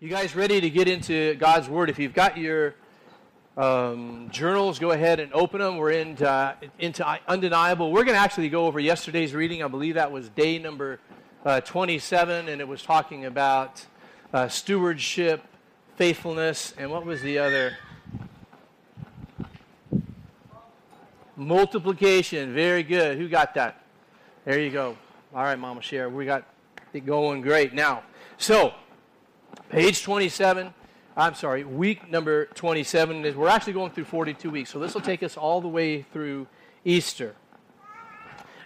You guys ready to get into God's Word? If you've got your um, journals, go ahead and open them. We're into, uh, into undeniable. We're going to actually go over yesterday's reading. I believe that was day number uh, 27, and it was talking about uh, stewardship, faithfulness, and what was the other? Multiplication. Very good. Who got that? There you go. All right, Mama Share. We got it going great. Now, so Page 27, I'm sorry, week number 27 is we're actually going through 42 weeks. So this will take us all the way through Easter.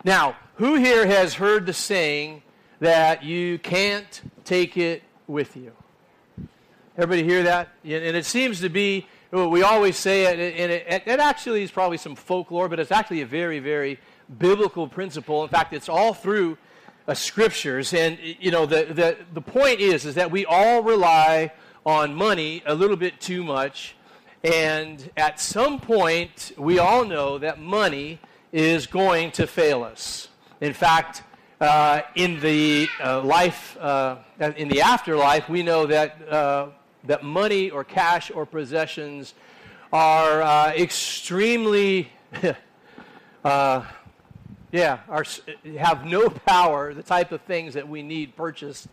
Now, who here has heard the saying that you can't take it with you? Everybody hear that? And it seems to be, we always say it, and it, it actually is probably some folklore, but it's actually a very, very biblical principle. In fact, it's all through uh, scriptures. And, you know, the, the, the point is, is that we all rely on money a little bit too much. And at some point, we all know that money is going to fail us. In fact, uh, in the uh, life, uh, in the afterlife, we know that, uh, that money or cash or possessions are uh, extremely yeah, have no power, the type of things that we need purchased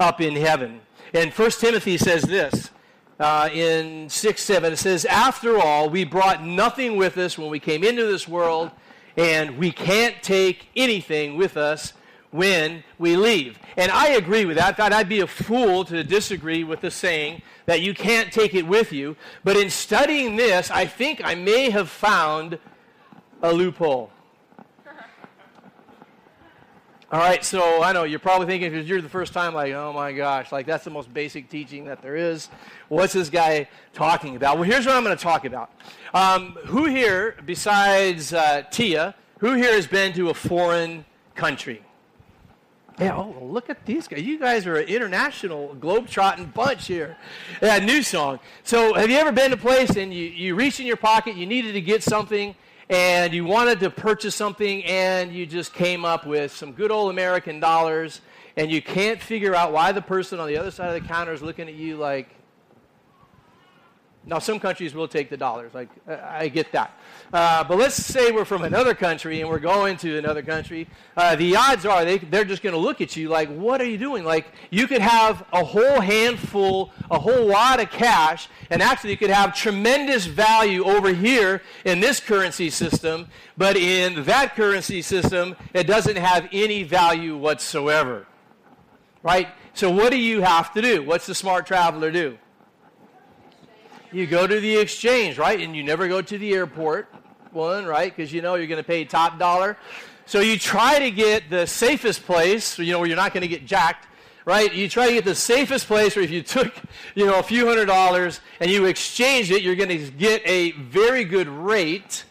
up in heaven. And 1 Timothy says this uh, in 6 7. It says, After all, we brought nothing with us when we came into this world, and we can't take anything with us when we leave. And I agree with that. In fact, I'd be a fool to disagree with the saying that you can't take it with you. But in studying this, I think I may have found a loophole. All right, so I know you're probably thinking because you're the first time, like, oh my gosh, like that's the most basic teaching that there is. What's this guy talking about? Well, here's what I'm going to talk about. Um, who here, besides uh, Tia, who here has been to a foreign country? Yeah, oh, look at these guys. You guys are an international globe-trotting bunch here. Yeah, new song. So, have you ever been to a place and you, you reach in your pocket, you needed to get something, and you wanted to purchase something and you just came up with some good old American dollars and you can't figure out why the person on the other side of the counter is looking at you like, now, some countries will take the dollars. Like, I get that. Uh, but let's say we're from another country and we're going to another country. Uh, the odds are they, they're just going to look at you like, what are you doing? Like, you could have a whole handful, a whole lot of cash, and actually you could have tremendous value over here in this currency system, but in that currency system, it doesn't have any value whatsoever. Right? So, what do you have to do? What's the smart traveler do? You go to the exchange, right? And you never go to the airport, one, right? Because you know you're going to pay top dollar. So you try to get the safest place, you know, where you're not going to get jacked, right? You try to get the safest place where if you took, you know, a few hundred dollars and you exchange it, you're going to get a very good rate,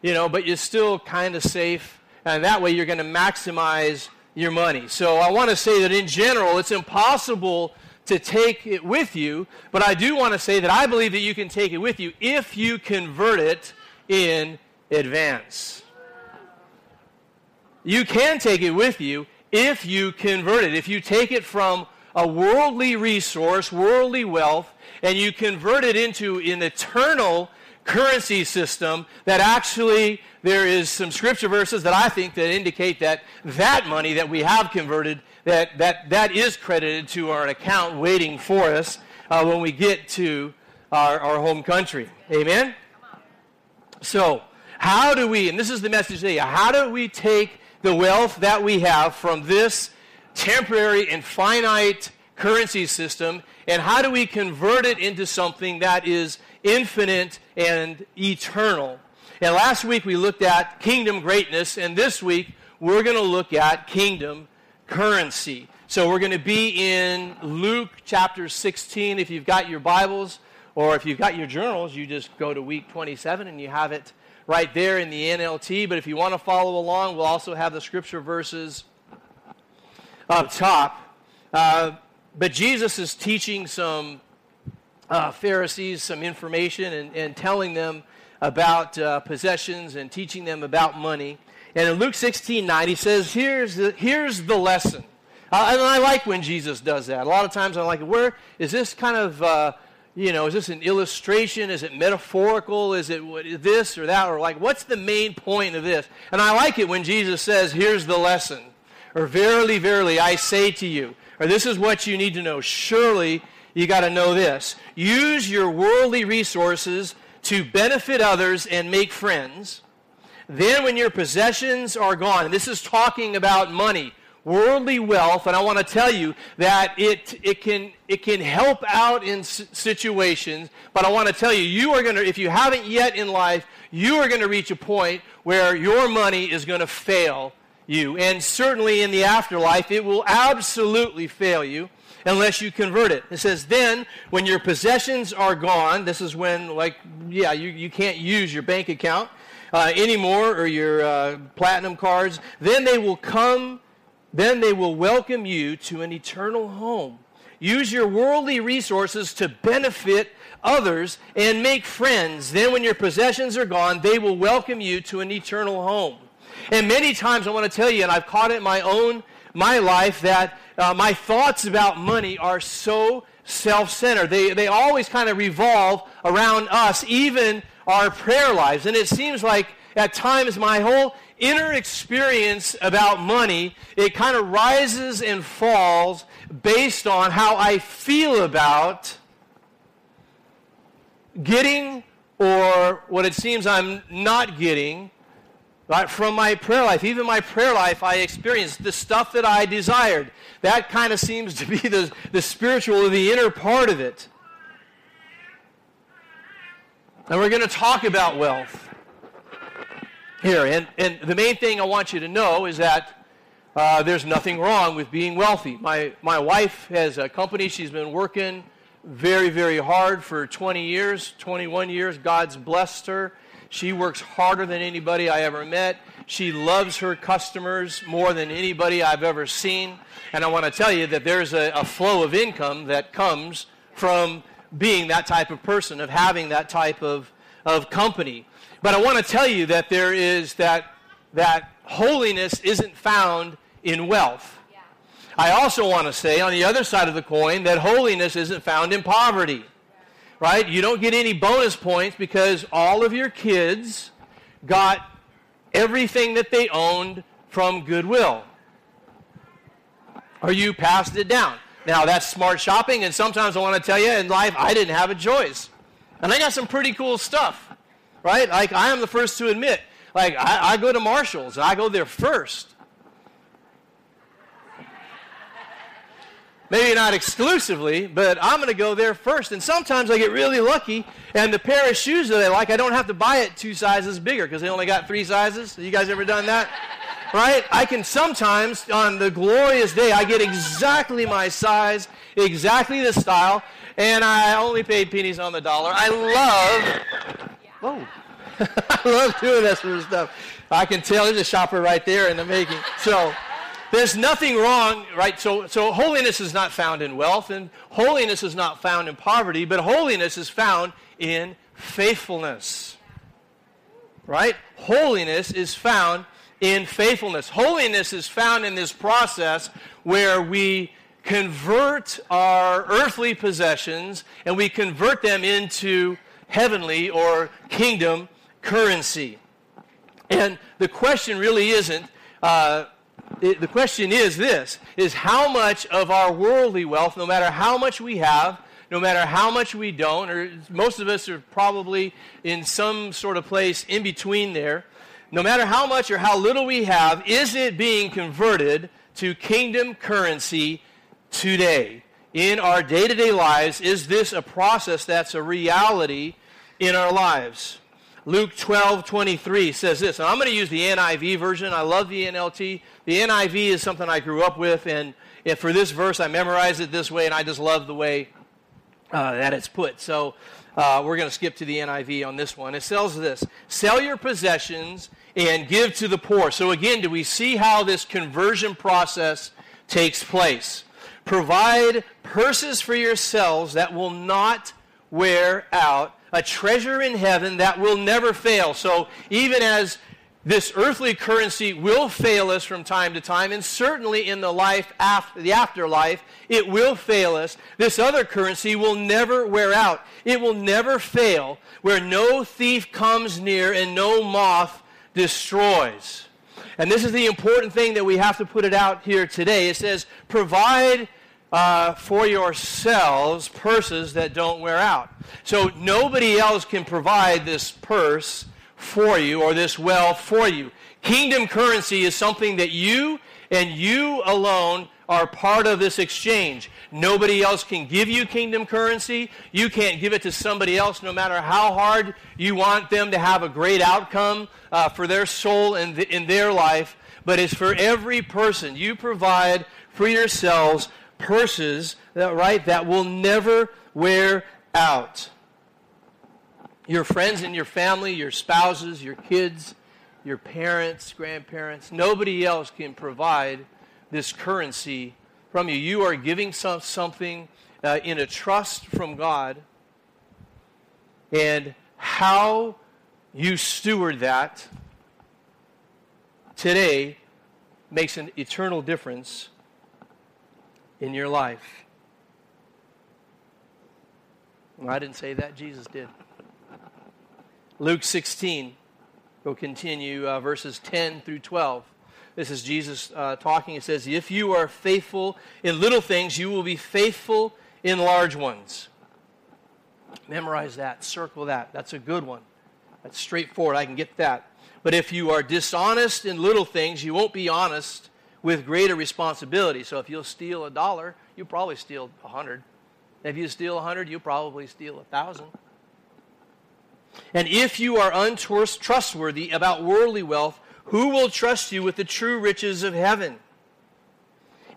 you know, but you're still kind of safe. And that way you're going to maximize your money. So I want to say that in general, it's impossible to take it with you, but I do want to say that I believe that you can take it with you if you convert it in advance. You can take it with you if you convert it. If you take it from a worldly resource, worldly wealth, and you convert it into an eternal currency system that actually there is some scripture verses that I think that indicate that that money that we have converted that, that, that is credited to our account waiting for us uh, when we get to our, our home country. Amen? So, how do we, and this is the message today, how do we take the wealth that we have from this temporary and finite currency system, and how do we convert it into something that is infinite and eternal? And last week we looked at kingdom greatness, and this week we're going to look at kingdom currency. So we're going to be in Luke chapter 16. If you've got your Bibles or if you've got your journals, you just go to week 27 and you have it right there in the NLT. But if you want to follow along, we'll also have the scripture verses up top. Uh, but Jesus is teaching some uh, Pharisees some information and, and telling them about uh, possessions and teaching them about money. And in Luke 16 9, he says, Here's the, here's the lesson. Uh, and I like when Jesus does that. A lot of times I'm like, where is this kind of, uh, you know, is this an illustration? Is it metaphorical? Is it this or that? Or like, what's the main point of this? And I like it when Jesus says, here's the lesson. Or verily, verily, I say to you. Or this is what you need to know. Surely you got to know this. Use your worldly resources to benefit others and make friends. Then, when your possessions are gone, and this is talking about money, worldly wealth, and I want to tell you that it, it, can, it can help out in situations, but I want to tell you, you are going to, if you haven't yet in life, you are going to reach a point where your money is going to fail you. And certainly in the afterlife, it will absolutely fail you unless you convert it. It says, then, when your possessions are gone, this is when, like, yeah, you, you can't use your bank account uh, anymore or your uh, platinum cards, then they will come, then they will welcome you to an eternal home. Use your worldly resources to benefit others and make friends. Then, when your possessions are gone, they will welcome you to an eternal home. And many times I want to tell you, and I've caught it in my own my life, that uh, my thoughts about money are so self-centered. They, they always kind of revolve around us, even our prayer lives. And it seems like at times my whole inner experience about money, it kind of rises and falls based on how I feel about getting or what it seems I'm not getting? From my prayer life, even my prayer life, I experienced the stuff that I desired. That kind of seems to be the, the spiritual the inner part of it. And we're going to talk about wealth here. And, and the main thing I want you to know is that uh, there's nothing wrong with being wealthy. My, my wife has a company. She's been working very, very hard for 20 years, 21 years. God's blessed her. She works harder than anybody I ever met. She loves her customers more than anybody I've ever seen. And I want to tell you that there's a, a flow of income that comes from being that type of person, of having that type of, of company. But I want to tell you that there is that, that holiness isn't found in wealth. I also want to say on the other side of the coin that holiness isn't found in poverty right? You don't get any bonus points because all of your kids got everything that they owned from Goodwill. Or you passed it down. Now, that's smart shopping, and sometimes I want to tell you in life, I didn't have a choice. And I got some pretty cool stuff, right? Like, I am the first to admit, like, I, I go to Marshalls, and I go there first. Maybe not exclusively, but I'm going to go there first. And sometimes I get really lucky, and the pair of shoes that I like, I don't have to buy it two sizes bigger because they only got three sizes. You guys ever done that? Right? I can sometimes, on the glorious day, I get exactly my size, exactly the style, and I only paid pennies on the dollar. I love, whoa, I love doing that sort of stuff. I can tell there's a shopper right there in the making. So, there's nothing wrong, right? So, so holiness is not found in wealth, and holiness is not found in poverty, but holiness is found in faithfulness. Right? Holiness is found in faithfulness. Holiness is found in this process where we convert our earthly possessions and we convert them into heavenly or kingdom currency. And the question really isn't, uh, the question is this is how much of our worldly wealth no matter how much we have no matter how much we don't or most of us are probably in some sort of place in between there no matter how much or how little we have is it being converted to kingdom currency today in our day-to-day lives is this a process that's a reality in our lives Luke 12, 23 says this. And I'm going to use the NIV version. I love the NLT. The NIV is something I grew up with, and, for this verse, I memorized it this way, and I just love the way uh, that it's put. So uh, we're going to skip to the NIV on this one. It says this Sell your possessions and give to the poor. So again, do we see how this conversion process takes place? Provide purses for yourselves that will not wear out a treasure in heaven that will never fail. So even as this earthly currency will fail us from time to time, and certainly in the life after the afterlife, it will fail us. This other currency will never wear out. It will never fail, where no thief comes near and no moth destroys. And this is the important thing that we have to put it out here today. It says, provide uh, for yourselves purses that don't wear out. So nobody else can provide this purse for you or this wealth for you. Kingdom currency is something that you and you alone are part of this exchange. Nobody else can give you kingdom currency. You can't give it to somebody else no matter how hard you want them to have a great outcome uh, for their soul and th- in their life. But it's for every person. You provide for yourselves purses that, right, that will never wear out your friends and your family, your spouses, your kids, your parents, grandparents, nobody else can provide this currency from you. You are giving some, something uh, in a trust from God, and how you steward that today makes an eternal difference in your life. I didn't say that, Jesus did. Luke 16, we'll continue uh, verses 10 through 12. This is Jesus uh, talking. It says, If you are faithful in little things, you will be faithful in large ones. Memorize that, circle that. That's a good one. That's straightforward. I can get that. But if you are dishonest in little things, you won't be honest with greater responsibility. So if you'll steal a dollar, you'll probably steal a hundred. If you steal a hundred, you'll probably steal a thousand. And if you are untrustworthy about worldly wealth, who will trust you with the true riches of heaven?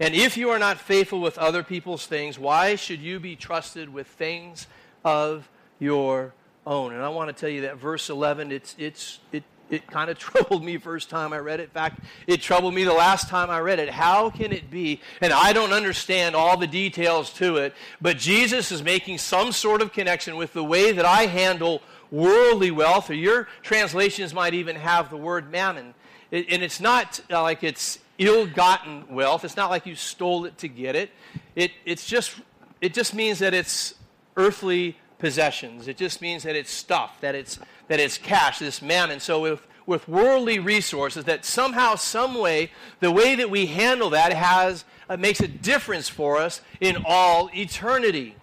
And if you are not faithful with other people's things, why should you be trusted with things of your own? And I want to tell you that verse 11, it's, it's, it, it kind of troubled me first time I read it. In fact, it troubled me the last time I read it. How can it be? And I don't understand all the details to it, but Jesus is making some sort of connection with the way that I handle worldly wealth, or your translations might even have the word mammon. And it's not uh, like it's ill gotten wealth, it's not like you stole it to get it. it. It's just, it just means that it's earthly possessions. It just means that it's stuff, that it's, that it's cash, this mammon. So with, with worldly resources, that somehow, some way, the way that we handle that has, uh, makes a difference for us in all eternity.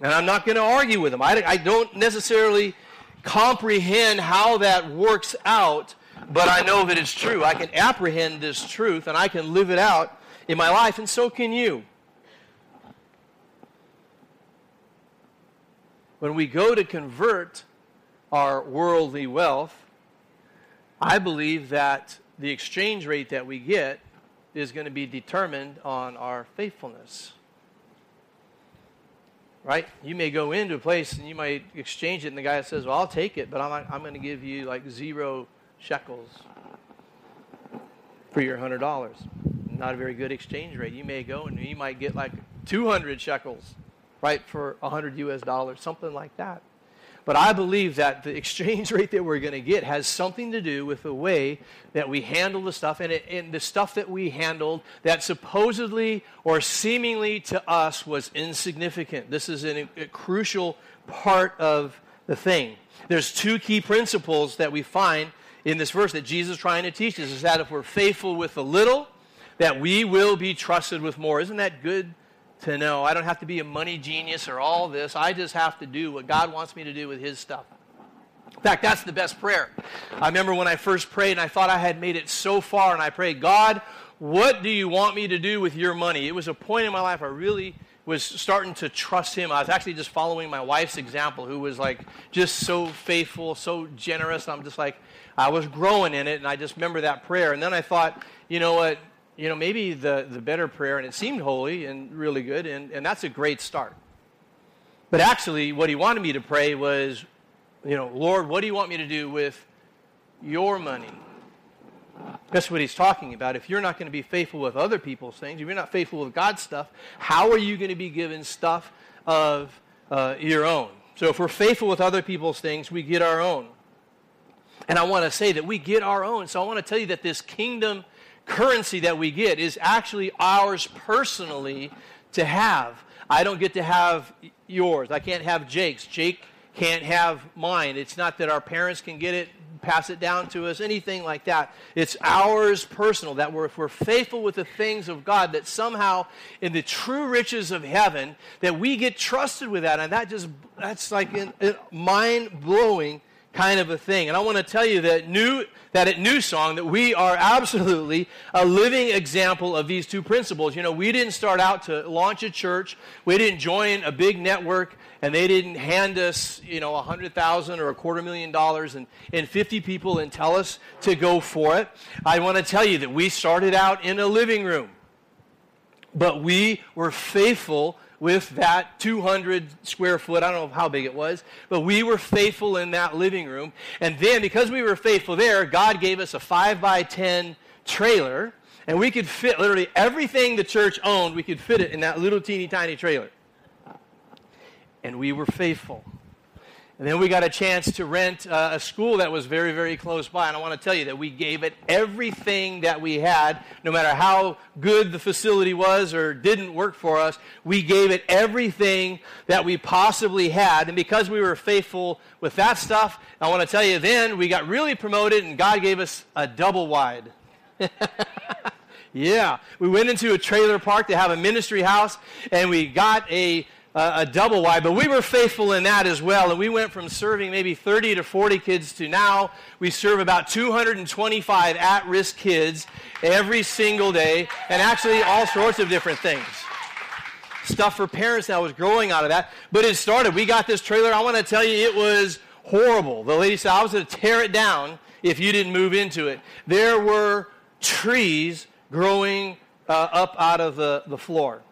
And I'm not going to argue with them. I, I don't necessarily comprehend how that works out, but I know that it's true. I can apprehend this truth and I can live it out in my life, and so can you. When we go to convert our worldly wealth, I believe that the exchange rate that we get is going to be determined on our faithfulness right? You may go into a place and you might exchange it, and the guy says, Well, I'll take it, but I'm, I'm going to give you like zero shekels for your $100. Not a very good exchange rate. You may go and you might get like 200 shekels, right, for 100 US dollars, something like that. But I believe that the exchange rate that we're going to get has something to do with the way that we handle the stuff and, it, and the stuff that we handled that supposedly or seemingly to us was insignificant. This is an, a crucial part of the thing. There's two key principles that we find in this verse that Jesus is trying to teach us is that if we're faithful with the little, that we will be trusted with more. Isn't that good to know. I don't have to be a money genius or all this. I just have to do what God wants me to do with His stuff. In fact, that's the best prayer. I remember when I first prayed and I thought I had made it so far, and I prayed, God, what do you want me to do with your money? It was a point in my life I really was starting to trust him. I was actually just following my wife's example, who was like just so faithful, so generous. I'm just like, I was growing in it, and I just remember that prayer. And then I thought, you know what? You know, maybe the, the better prayer, and it seemed holy and really good, and, and that's a great start. But actually, what he wanted me to pray was, you know, Lord, what do you want me to do with your money? That's what he's talking about. If you're not going to be faithful with other people's things, if you're not faithful with God's stuff, how are you going to be given stuff of uh, your own? So if we're faithful with other people's things, we get our own. And I want to say that we get our own. So I want to tell you that this kingdom currency that we get is actually ours personally to have. I don't get to have yours. I can't have Jake's. Jake can't have mine. It's not that our parents can get it, pass it down to us, anything like that. It's ours personal, that we're, if we're faithful with the things of God, that somehow in the true riches of heaven, that we get trusted with that. And that just, that's like mind blowing kind of a thing. And I want to tell you that new that at New Song that we are absolutely a living example of these two principles. You know, we didn't start out to launch a church. We didn't join a big network and they didn't hand us, you know, a hundred thousand or a quarter million dollars and, and 50 people and tell us to go for it. I want to tell you that we started out in a living room. But we were faithful with that 200 square foot. I don't know how big it was, but we were faithful in that living room. And then, because we were faithful there, God gave us a 5 by 10 trailer, and we could fit literally everything the church owned, we could fit it in that little teeny tiny trailer. And we were faithful. And then we got a chance to rent uh, a school that was very, very close by. And I want to tell you that we gave it everything that we had, no matter how good the facility was or didn't work for us. We gave it everything that we possibly had. And because we were faithful with that stuff, I want to tell you then we got really promoted and God gave us a double wide. yeah. We went into a trailer park to have a ministry house and we got a a double wide, but we were faithful in that as well. And we went from serving maybe 30 to 40 kids to now we serve about 225 at risk kids every single day, and actually all sorts of different things. Stuff for parents that was growing out of that. But it started. We got this trailer. I want to tell you, it was horrible. The lady said, I was going to tear it down if you didn't move into it. There were trees growing uh, up out of the, the floor.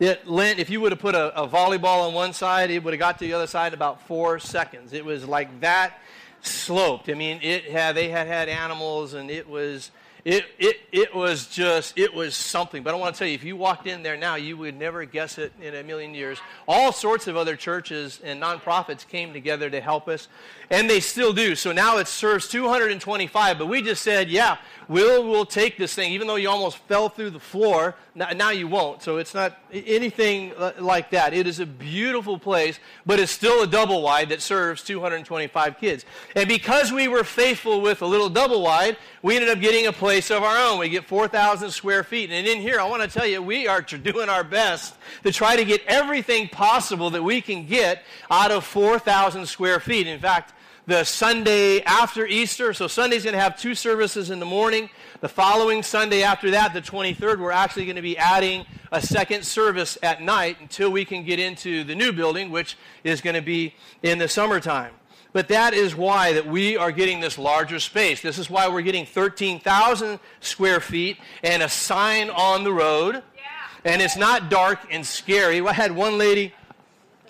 It lent, if you would have put a, a volleyball on one side, it would have got to the other side in about four seconds. It was like that sloped. I mean, it had, they had had animals and it was, it, it, it was just, it was something. But I want to tell you, if you walked in there now, you would never guess it in a million years. All sorts of other churches and nonprofits came together to help us, and they still do. So now it serves 225, but we just said, yeah, we'll, we'll take this thing, even though you almost fell through the floor. Now you won't. So it's not anything like that. It is a beautiful place, but it's still a double wide that serves 225 kids. And because we were faithful with a little double wide, we ended up getting a place of our own. We get 4,000 square feet. And in here, I want to tell you, we are doing our best to try to get everything possible that we can get out of 4,000 square feet. In fact, the Sunday after Easter, so Sunday's going to have two services in the morning. The following Sunday after that, the 23rd, we're actually going to be adding a second service at night until we can get into the new building, which is going to be in the summertime. But that is why that we are getting this larger space. This is why we're getting 13,000 square feet and a sign on the road. Yeah. And it's not dark and scary. I had one lady,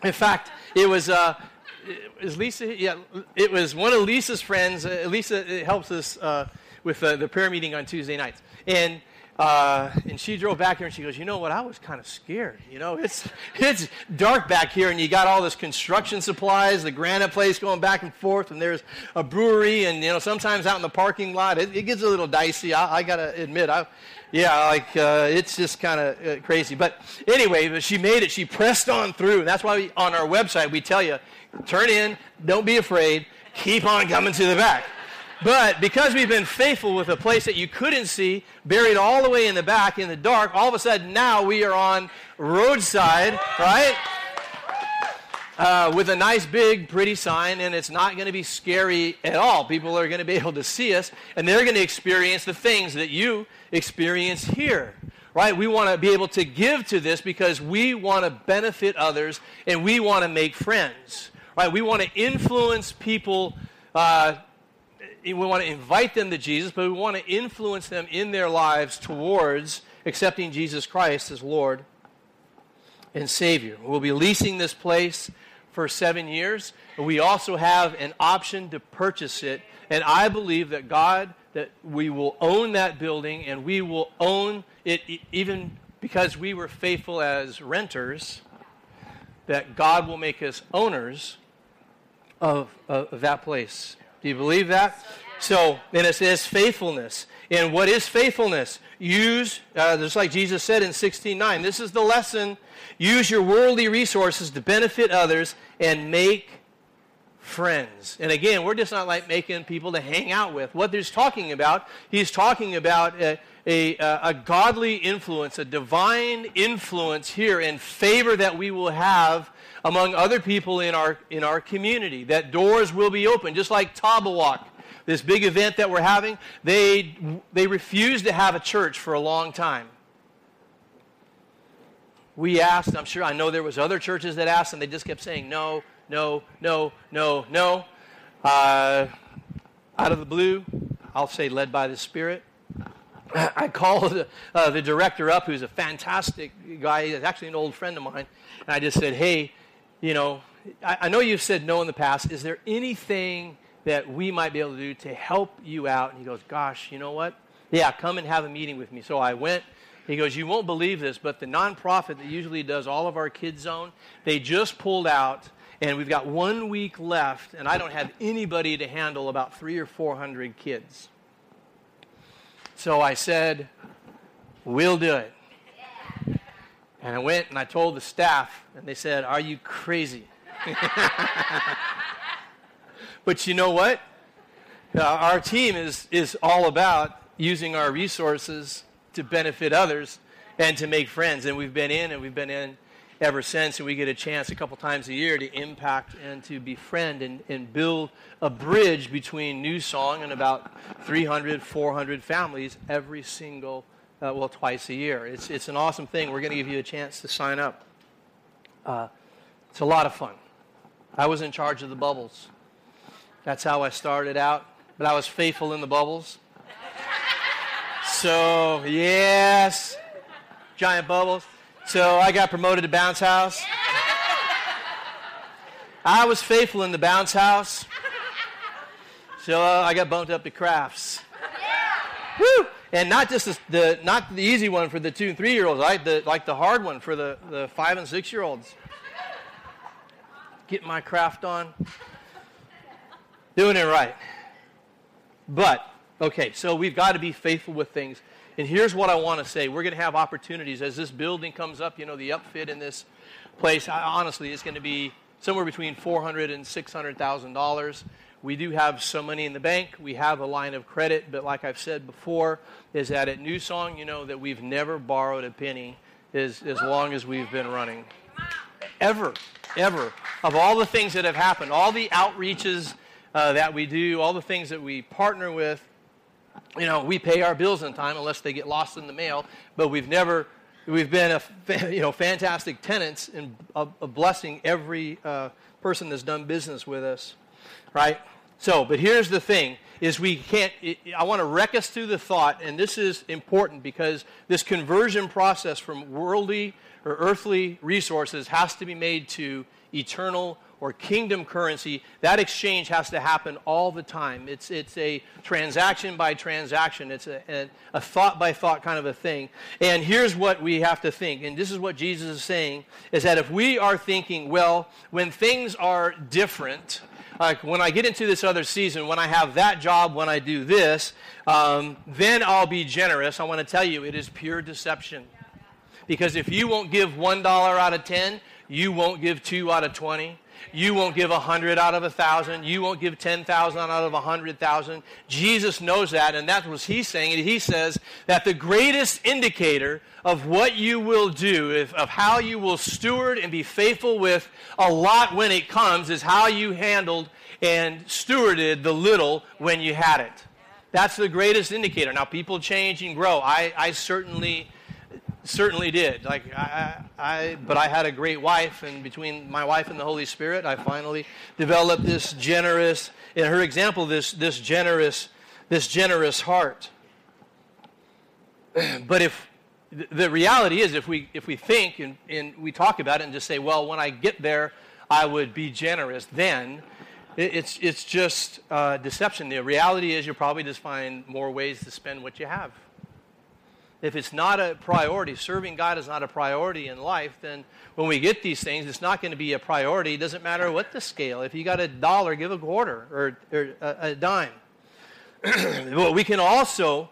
in fact, it was, uh, is Lisa, yeah, it was one of Lisa's friends. Uh, Lisa helps us uh, with uh, the prayer meeting on Tuesday nights. And uh, and she drove back here and she goes, you know what? I was kind of scared. You know, it's it's dark back here and you got all this construction supplies, the granite place going back and forth, and there's a brewery, and you know sometimes out in the parking lot it, it gets a little dicey. I, I gotta admit, I yeah, like uh, it's just kind of uh, crazy. But anyway, she made it. She pressed on through, and that's why we, on our website we tell you, turn in, don't be afraid, keep on coming to the back. But because we've been faithful with a place that you couldn't see, buried all the way in the back in the dark, all of a sudden now we are on roadside, right? Uh, with a nice big pretty sign and it's not going to be scary at all. People are going to be able to see us and they're going to experience the things that you experience here right? We want to be able to give to this because we want to benefit others and we want to make friends right? We want to influence people uh, we want to invite them to Jesus, but we want to influence them in their lives towards accepting Jesus Christ as Lord and Savior. We'll be leasing this place for seven years. We also have an option to purchase it. And I believe that God, that we will own that building and we will own it even because we were faithful as renters, that God will make us owners of, of, of that place. Do you believe that? So, and it says faithfulness. And what is faithfulness? Use, uh, just like Jesus said in 16.9, this is the lesson. Use your worldly resources to benefit others and make friends. And again, we're just not like making people to hang out with. What he's talking about, he's talking about a, a, a, godly influence, a divine influence here and favor that we will have among other people in our, in our community. That doors will be open, just like Tabawak this big event that we're having, they, they refused to have a church for a long time. We asked, I'm sure, I know there was other churches that asked, and they just kept saying no, no, no, no, no. Uh, out of the blue, I'll say led by the Spirit. I called uh, the director up, who's a fantastic guy. He's actually an old friend of mine. And I just said, hey, you know, I, I know you've said no in the past. Is there anything that we might be able to do to help you out? And he goes, Gosh, you know what? Yeah, come and have a meeting with me. So I went. He goes, You won't believe this, but the nonprofit that usually does all of our kids' zone, they just pulled out, and we've got one week left, and I don't have anybody to handle about three or four hundred kids. So I said, We'll do it. And I went and I told the staff, and they said, Are you crazy? But you know what? Uh, our team is, is all about using our resources to benefit others and to make friends. And we've been in, and we've been in ever since. And we get a chance a couple times a year to impact and to befriend and, and build a bridge between New Song and about 300, 400 families every single, uh, well, twice a year. It's, it's an awesome thing. We're going to give you a chance to sign up. Uh, it's a lot of fun. I was in charge of the bubbles. That's how I started out. But I was faithful in the bubbles. So, yes, giant bubbles. So I got promoted to bounce house. I was faithful in the bounce house. So uh, I got bumped up to crafts. Woo! And not just the, the, not the easy one for the two and three year olds, right? The, like the hard one for the, the five and six year olds. Get my craft on doing it right. But, okay, so we've got to be faithful with things. And here's what I want to say. We're going to have opportunities as this building comes up, you know, the upfit in this place, honestly, is going to be somewhere between $400 and $600,000. We do have some money in the bank. We have a line of credit, but like I've said before, is that at New Song, you know, that we've never borrowed a penny as, as long as we've been running. Ever, ever. Of all the things that have happened, all the outreaches uh, that we do, all the things that we partner with. You know, we pay our bills in time unless they get lost in the mail, but we've never, we've been a, you know, fantastic tenants and a, a blessing every uh, person that's done business with us, right? So, but here's the thing is we can't i want to wreck us through the thought and this is important because this conversion process from worldly or earthly resources has to be made to eternal or kingdom currency, that exchange has to happen all the time. It's, it's a transaction by transaction, it's a, a, a thought by thought kind of a thing. And here's what we have to think, and this is what Jesus is saying, is that if we are thinking, well, when things are different, like when I get into this other season, when I have that job, when I do this, um, then I'll be generous. I want to tell you, it is pure deception. Because if you won't give $1 out of 10, you won't give 2 out of 20. You won't give a hundred out of a thousand. You won't give 10,000 out of a hundred thousand. Jesus knows that, and that's what he's saying. And he says that the greatest indicator of what you will do, if, of how you will steward and be faithful with a lot when it comes, is how you handled and stewarded the little when you had it. That's the greatest indicator. Now, people change and grow. I, I certainly certainly did. Like I, I, but I had a great wife, and between my wife and the Holy Spirit, I finally developed this generous, in her example, this this generous, this generous heart. But if the reality is, if we if we think and, and we talk about it and just say, well, when I get there, I would be generous, then it's it's just uh, deception. The reality is, you'll probably just find more ways to spend what you have if it's not a priority, serving God is not a priority in life, then when we get these things, it's not going to be a priority. It doesn't matter what the scale. If you got a dollar, give a quarter or, or a, a, dime. but we can also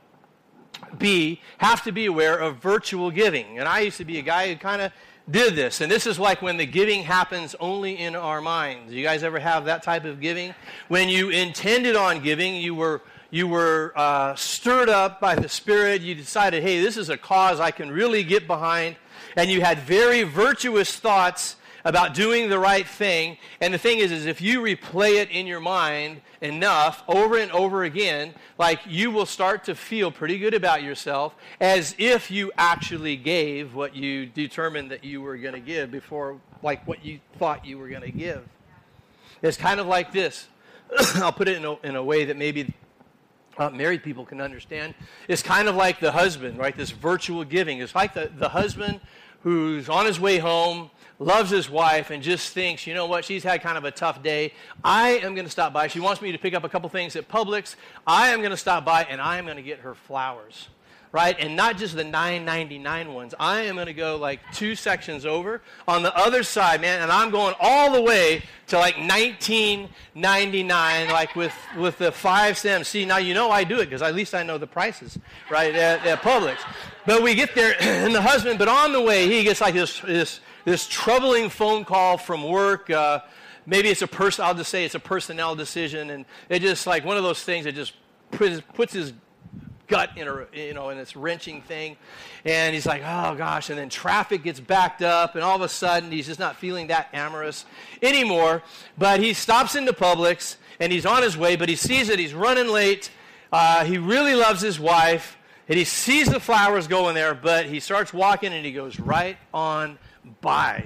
be have to be aware of virtual giving. And I used to be a guy who kind of did this. And this is like when the giving happens only in our minds. You guys ever have that type of giving? When you intended on giving, you were you were uh, stirred up by the Spirit. You decided, hey, this is a cause I can really get behind. And you had very virtuous thoughts about doing the right thing. And the thing is, is if you replay it in your mind enough over and over again, like you will start to feel pretty good about yourself as if you actually gave what you determined that you were going to give before, like what you thought you were going to give. It's kind of like this. I'll put it in a, in a way that maybe uh, married people can understand. It's kind of like the husband, right? This virtual giving. It's like the, the husband who's on his way home loves his wife and just thinks, you know what, she's had kind of a tough day. I am going to stop by. She wants me to pick up a couple things at Publix. I am going to stop by and I am going to get her flowers. Right? And not just the 9.99 ones. I am going to go like two sections over on the other side, man, and I'm going all the way to like 19.99 like with with the 5 cents. See, now you know I do it because at least I know the prices, right? At, at Publix. But we get there and the husband, but on the way he gets like this this this troubling phone call from work. Uh, maybe it's a person, I'll just say it's a personnel decision, and it just like one of those things that just puts his gut in a, you know, in this wrenching thing. And he's like, oh gosh. And then traffic gets backed up, and all of a sudden he's just not feeling that amorous anymore. But he stops into Publix, and he's on his way, but he sees that he's running late. Uh, he really loves his wife, and he sees the flowers going there, but he starts walking and he goes right on by.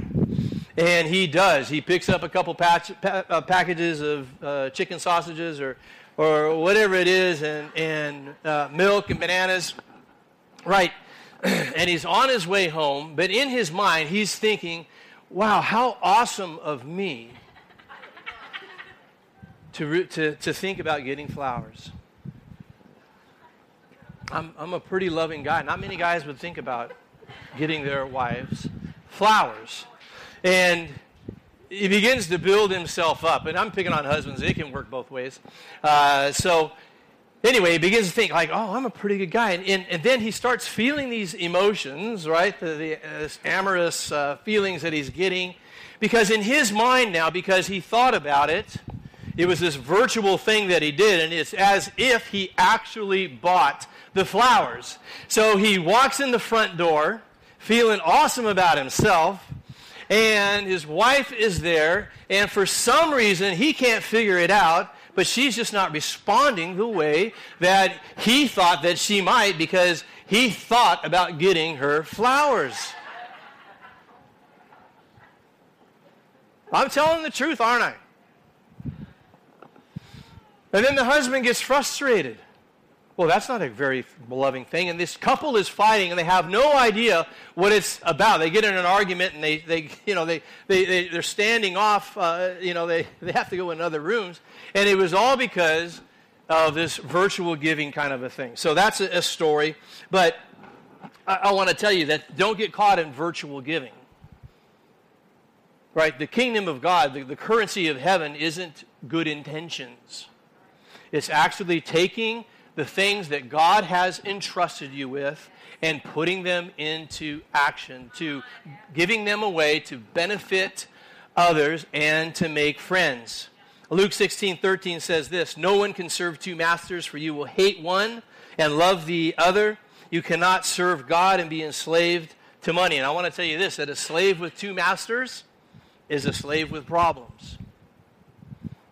And he does. He picks up a couple patch, pa- uh, packages of uh, chicken sausages or, or whatever it is, and, and uh, milk and bananas. Right. and he's on his way home, but in his mind, he's thinking, wow, how awesome of me to, to, to think about getting flowers. I'm, I'm a pretty loving guy. Not many guys would think about getting their wives flowers. And he begins to build himself up. And I'm picking on husbands, it can work both ways. Uh, so, anyway, he begins to think, like, oh, I'm a pretty good guy. And, and, and then he starts feeling these emotions, right? The, the uh, amorous uh, feelings that he's getting. Because in his mind now, because he thought about it, it was this virtual thing that he did, and it's as if he actually bought the flowers. So he walks in the front door feeling awesome about himself, and his wife is there, and for some reason he can't figure it out, but she's just not responding the way that he thought that she might because he thought about getting her flowers. I'm telling the truth, aren't I? And then the husband gets frustrated. Well, that's not a very loving thing. And this couple is fighting, and they have no idea what it's about. They get in an argument, and they, they you know, they, they, they, they're standing off, uh, you know, they, they have to go in other rooms. And it was all because of this virtual giving kind of a thing. So that's a, a story. But I, I want to tell you that don't get caught in virtual giving. Right? The kingdom of God, the, the currency of heaven, isn't good intentions. It's actually taking the things that God has entrusted you with and putting them into action, to giving them away to benefit others and to make friends. Luke 16 13 says this No one can serve two masters, for you will hate one and love the other. You cannot serve God and be enslaved to money. And I want to tell you this that a slave with two masters is a slave with problems.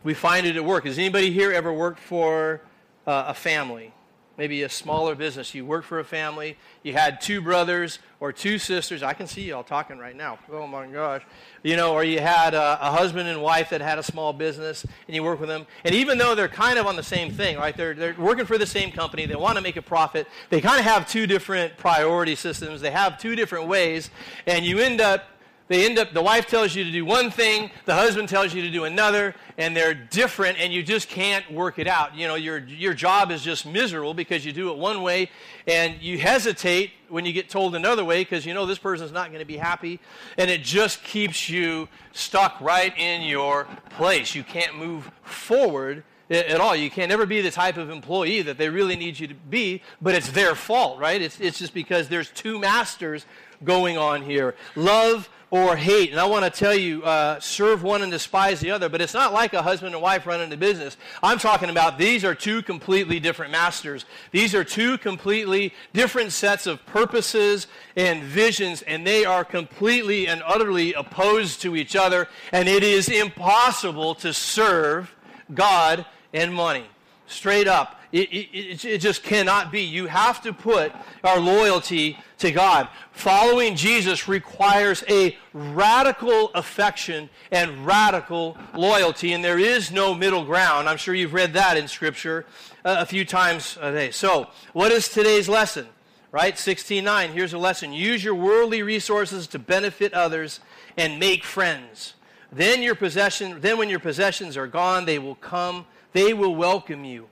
We find it at work. Has anybody here ever worked for uh, a family, maybe a smaller business. You work for a family, you had two brothers or two sisters. I can see you all talking right now. Oh my gosh. You know, or you had a, a, husband and wife that had a small business and you work with them. And even though they're kind of on the same thing, right? They're, they're working for the same company, they want to make a profit, they kind of have two different priority systems, they have two different ways, and you end up they end up, the wife tells you to do one thing, the husband tells you to do another, and they're different, and you just can't work it out. You know, your, your job is just miserable because you do it one way, and you hesitate when you get told another way because you know this person's not going to be happy, and it just keeps you stuck right in your place. You can't move forward at all. You can't ever be the type of employee that they really need you to be, but it's their fault, right? It's, it's just because there's two masters going on here love or hate. And I want to tell you, uh, serve one and despise the other, but it's not like a husband and wife running a business. I'm talking about these are two completely different masters. These are two completely different sets of purposes and visions, and they are completely and utterly opposed to each other, and it is impossible to serve God and money. Straight up. It, it, it, just cannot be. You have to put our loyalty to God. Following Jesus requires a radical affection and radical loyalty, and there is no middle ground. I'm sure you've read that in Scripture uh, a few times a day. So, what is today's lesson? Right? 16.9, here's a lesson. Use your worldly resources to benefit others and make friends. Then your possession, then when your possessions are gone, they will come, they will welcome you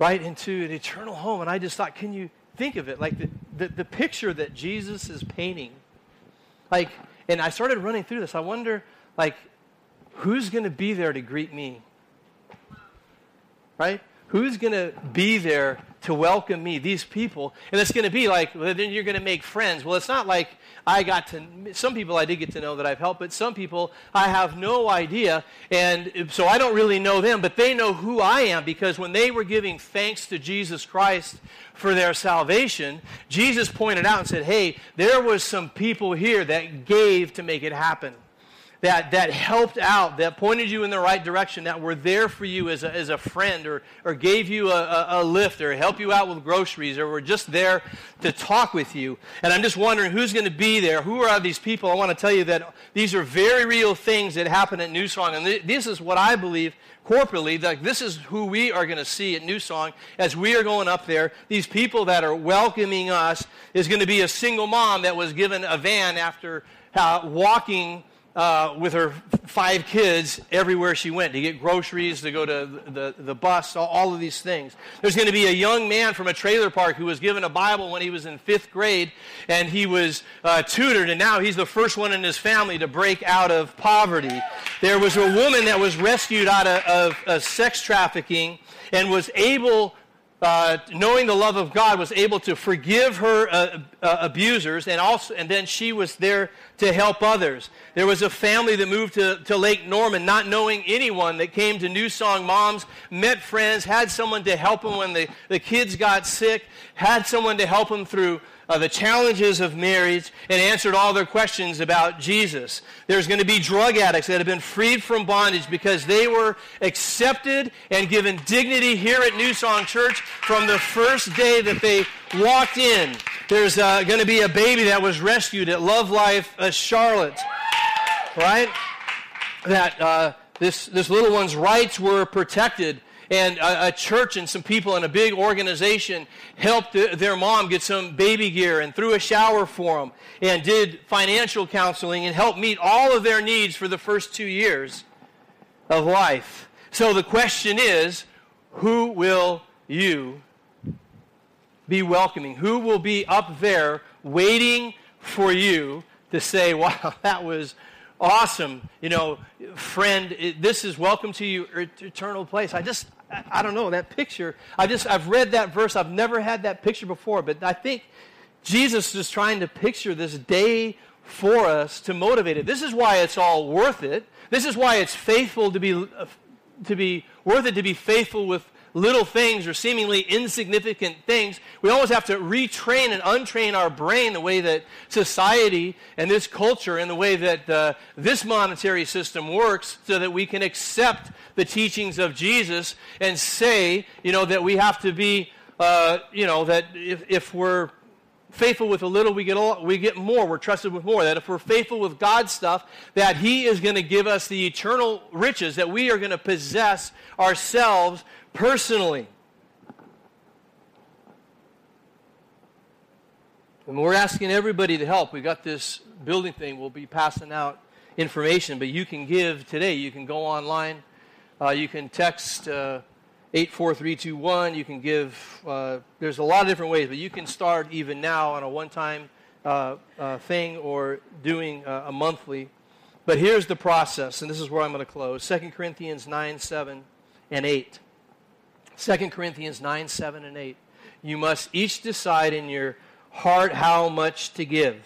right into an eternal home. And I just thought, can you think of it? Like the, the, the picture that Jesus is painting. Like, and I started running through this. I wonder, like, who's going to be there to greet me? Right? Who's going to be there to welcome me? These people. And it's going to be like, well, then you're going to make friends. Well, it's not like I got to, some people I did get to know that I've helped, but some people I have no idea. And uh, so I don't really know them, but they know who I am because when they were giving thanks to Jesus Christ for their salvation, Jesus pointed out and said, hey, there was some people here that gave to make it happen that, that helped out, that pointed you in the right direction, that were there for you as a, as a friend or, or gave you a, a, a lift or help you out with groceries or were just there to talk with you. And I'm just wondering who's going to be there. Who are these people? I want to tell you that these are very real things that happen at New Song. And th- this is what I believe corporately that this is who we are going to see at New Song as we are going up there. These people that are welcoming us is going to be a single mom that was given a van after uh, walking uh, with her five kids everywhere she went to get groceries, to go to the, the, the bus, all, all, of these things. There's going to be a young man from a trailer park who was given a Bible when he was in fifth grade, and he was uh, tutored, and now he's the first one in his family to break out of poverty. There was a woman that was rescued out of, of, of sex trafficking and was able uh, knowing the love of God, was able to forgive her uh, uh, abusers, and also, and then she was there to help others. There was a family that moved to, to Lake Norman, not knowing anyone, that came to New Song Moms, met friends, had someone to help them when the, the kids got sick, had someone to help them through uh, the challenges of marriage and answered all their questions about Jesus. There's going to be drug addicts that have been freed from bondage because they were accepted and given dignity here at New Song Church from the first day that they walked in. There's uh, going to be a baby that was rescued at Love Life uh, Charlotte, right? That uh, this, this little one's rights were protected and a, a, church and some people and a big organization helped their mom get some baby gear and threw a shower for them and did financial counseling and helped meet all of their needs for the first two years of life. So the question is who will you be welcoming? Who will be up there waiting for you to say, wow, that was awesome. You know, friend, this is welcome to you, eternal place. I just, I don't know, that picture, I just, I've read that verse. I've never had that picture before, but I think Jesus is trying to picture this day for us to motivate it. This is why it's all worth it. This is why it's faithful to be, uh, to be worth it to be faithful with little things or seemingly insignificant things, we always have to retrain and untrain our brain the way that society and this culture and the way that uh, this monetary system works so that we can accept the teachings of Jesus and say, you know, that we have to be, uh, you know, that if, if we're faithful with a little, we get, a, we get more. We're trusted with more. That if we're faithful with God's stuff, that He is going to give us the eternal riches, that we are going to possess ourselves personally. And we're asking everybody to help. We've got this building thing. We'll be passing out information, but you can give today. You can go online. Uh, you can text uh, 84321. You can give. Uh, there's a lot of different ways, but you can start even now on a one-time uh, uh, thing or doing uh, a monthly. But here's the process, and this is where I'm going to close. 2 Corinthians 9 7 and 8. 2 Corinthians 9, 7, and 8. You must each decide in your heart how much to give.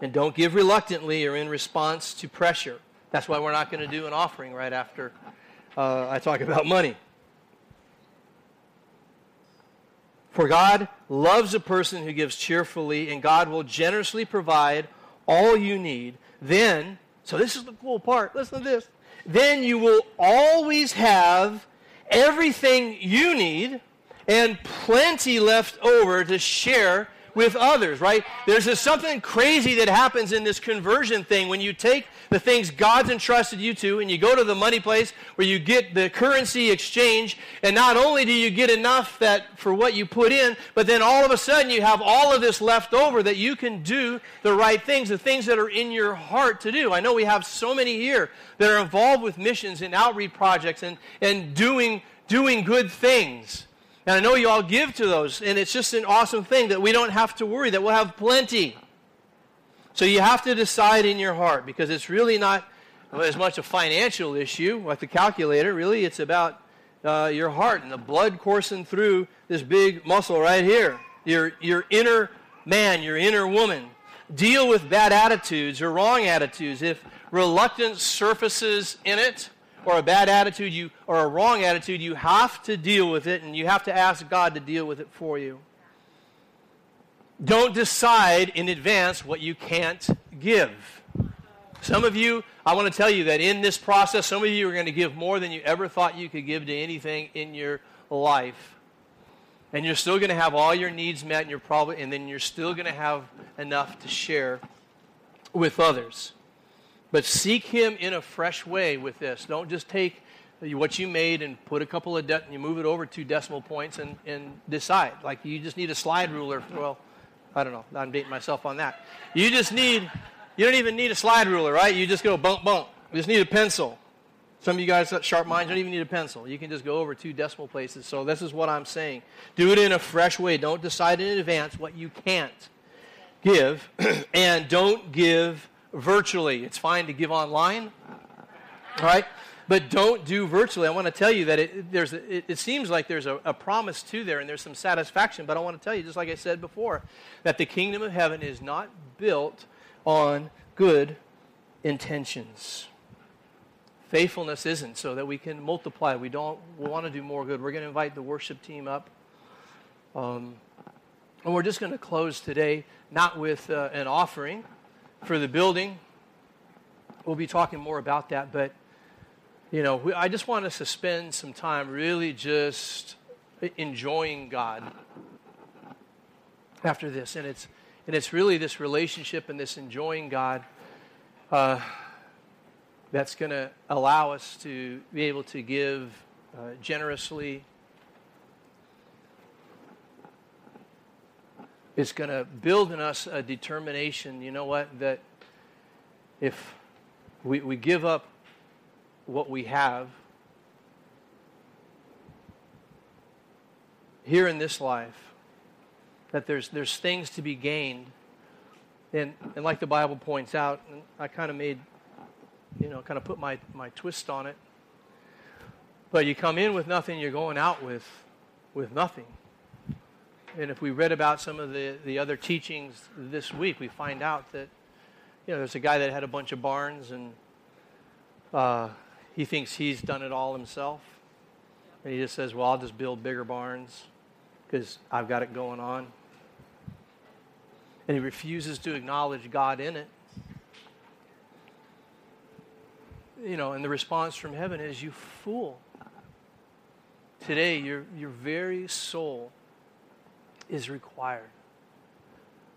And don't give reluctantly or in response to pressure. That's why we're not going to do an offering right after uh, I talk about money. For God loves a person who gives cheerfully, and God will generously provide all you need. Then, so this is the cool part. Listen to this. Then you will always have everything you need and plenty left over to share with others, right? There's this something crazy that happens in this conversion thing when you take the things God's entrusted you to and you go to the money place where you get the currency exchange and not only do you get enough that for what you put in, but then all of a sudden you have all of this left over that you can do the right things, the things that are in your heart to do. I know we have so many here that are involved with missions and outreach projects and, and doing, doing good things. And I know you all give to those, and it's just an awesome thing that we don't have to worry, that we'll have plenty. So you have to decide in your heart because it's really not as much a financial issue like the calculator. Really, it's about uh, your heart and the blood coursing through this big muscle right here. Your, your inner man, your inner woman. Deal with bad attitudes or wrong attitudes. If reluctance surfaces in it, or a bad attitude you or a wrong attitude, you have to deal with it and you have to ask God to deal with it for you. Don't decide in advance what you can't give. Some of you, I want to tell you that in this process, some of you are going to give more than you ever thought you could give to anything in your life. And you're still going to have all your needs met, and you're probably, and then you're still going to have enough to share with others. But seek Him in a fresh way with this. Don't just take what you made and put a couple of, de- and you move it over two decimal points and, and decide. Like you just need a slide ruler. Well, I don't know. I'm dating myself on that. You just need, you don't even need a slide ruler, right? You just go bump, bump. You just need a pencil. Some of you guys, sharp minds, don't even need a pencil. You can just go over two decimal places. So this is what I'm saying. Do it in a fresh way. Don't decide in advance what you can't give. and don't give virtually. It's fine to give online, all right? But don't do virtually. I want to tell you that it, there's it, it, seems like there's a, a promise to there and there's some satisfaction, but I want to tell you, just like I said before, that the kingdom of heaven is not built on good intentions. Faithfulness isn't so that we can multiply. We don't we want to do more good. We're going to invite the worship team up. Um, and we're just going to close today not with uh, an offering for the building. We'll be talking more about that, but you know, we, I just want us to spend some time really just enjoying God after this, and it's and it's really this relationship and this enjoying God uh, that's going to allow us to be able to give uh, generously. It's going to build in us a determination, you know what, that if we, we give up what we have here in this life, that there's, there's things to be gained. And, and like the Bible points out, and I kind of made, you know, kind of put my, my twist on it. But you come in with nothing, you're going out with, with nothing. And if we read about some of the, the other teachings this week, we find out that, you know, there's a guy that had a bunch of barns and uh, he thinks he's done it all himself. And he just says, well, I'll just build bigger barns because I've got it going on. And he refuses to acknowledge God in it. You know, and the response from heaven is, You fool. Today, your, your very soul is required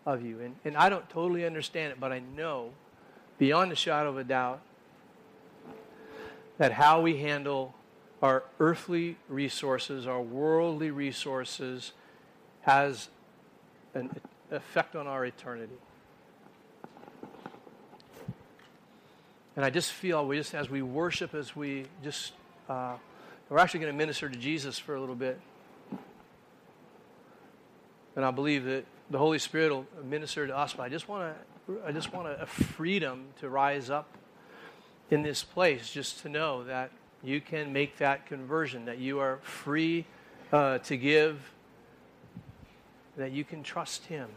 of you. And, and I don't totally understand it, but I know beyond a shadow of a doubt that how we handle our earthly resources, our worldly resources, has an effect on our eternity. And I just feel we just as we worship, as we just uh, we're actually going to minister to Jesus for a little bit. And I believe that the Holy Spirit will minister to us. But I just want to, I just want a freedom to rise up in this place, just to know that you can make that conversion, that you are free uh, to give, that you can trust Him.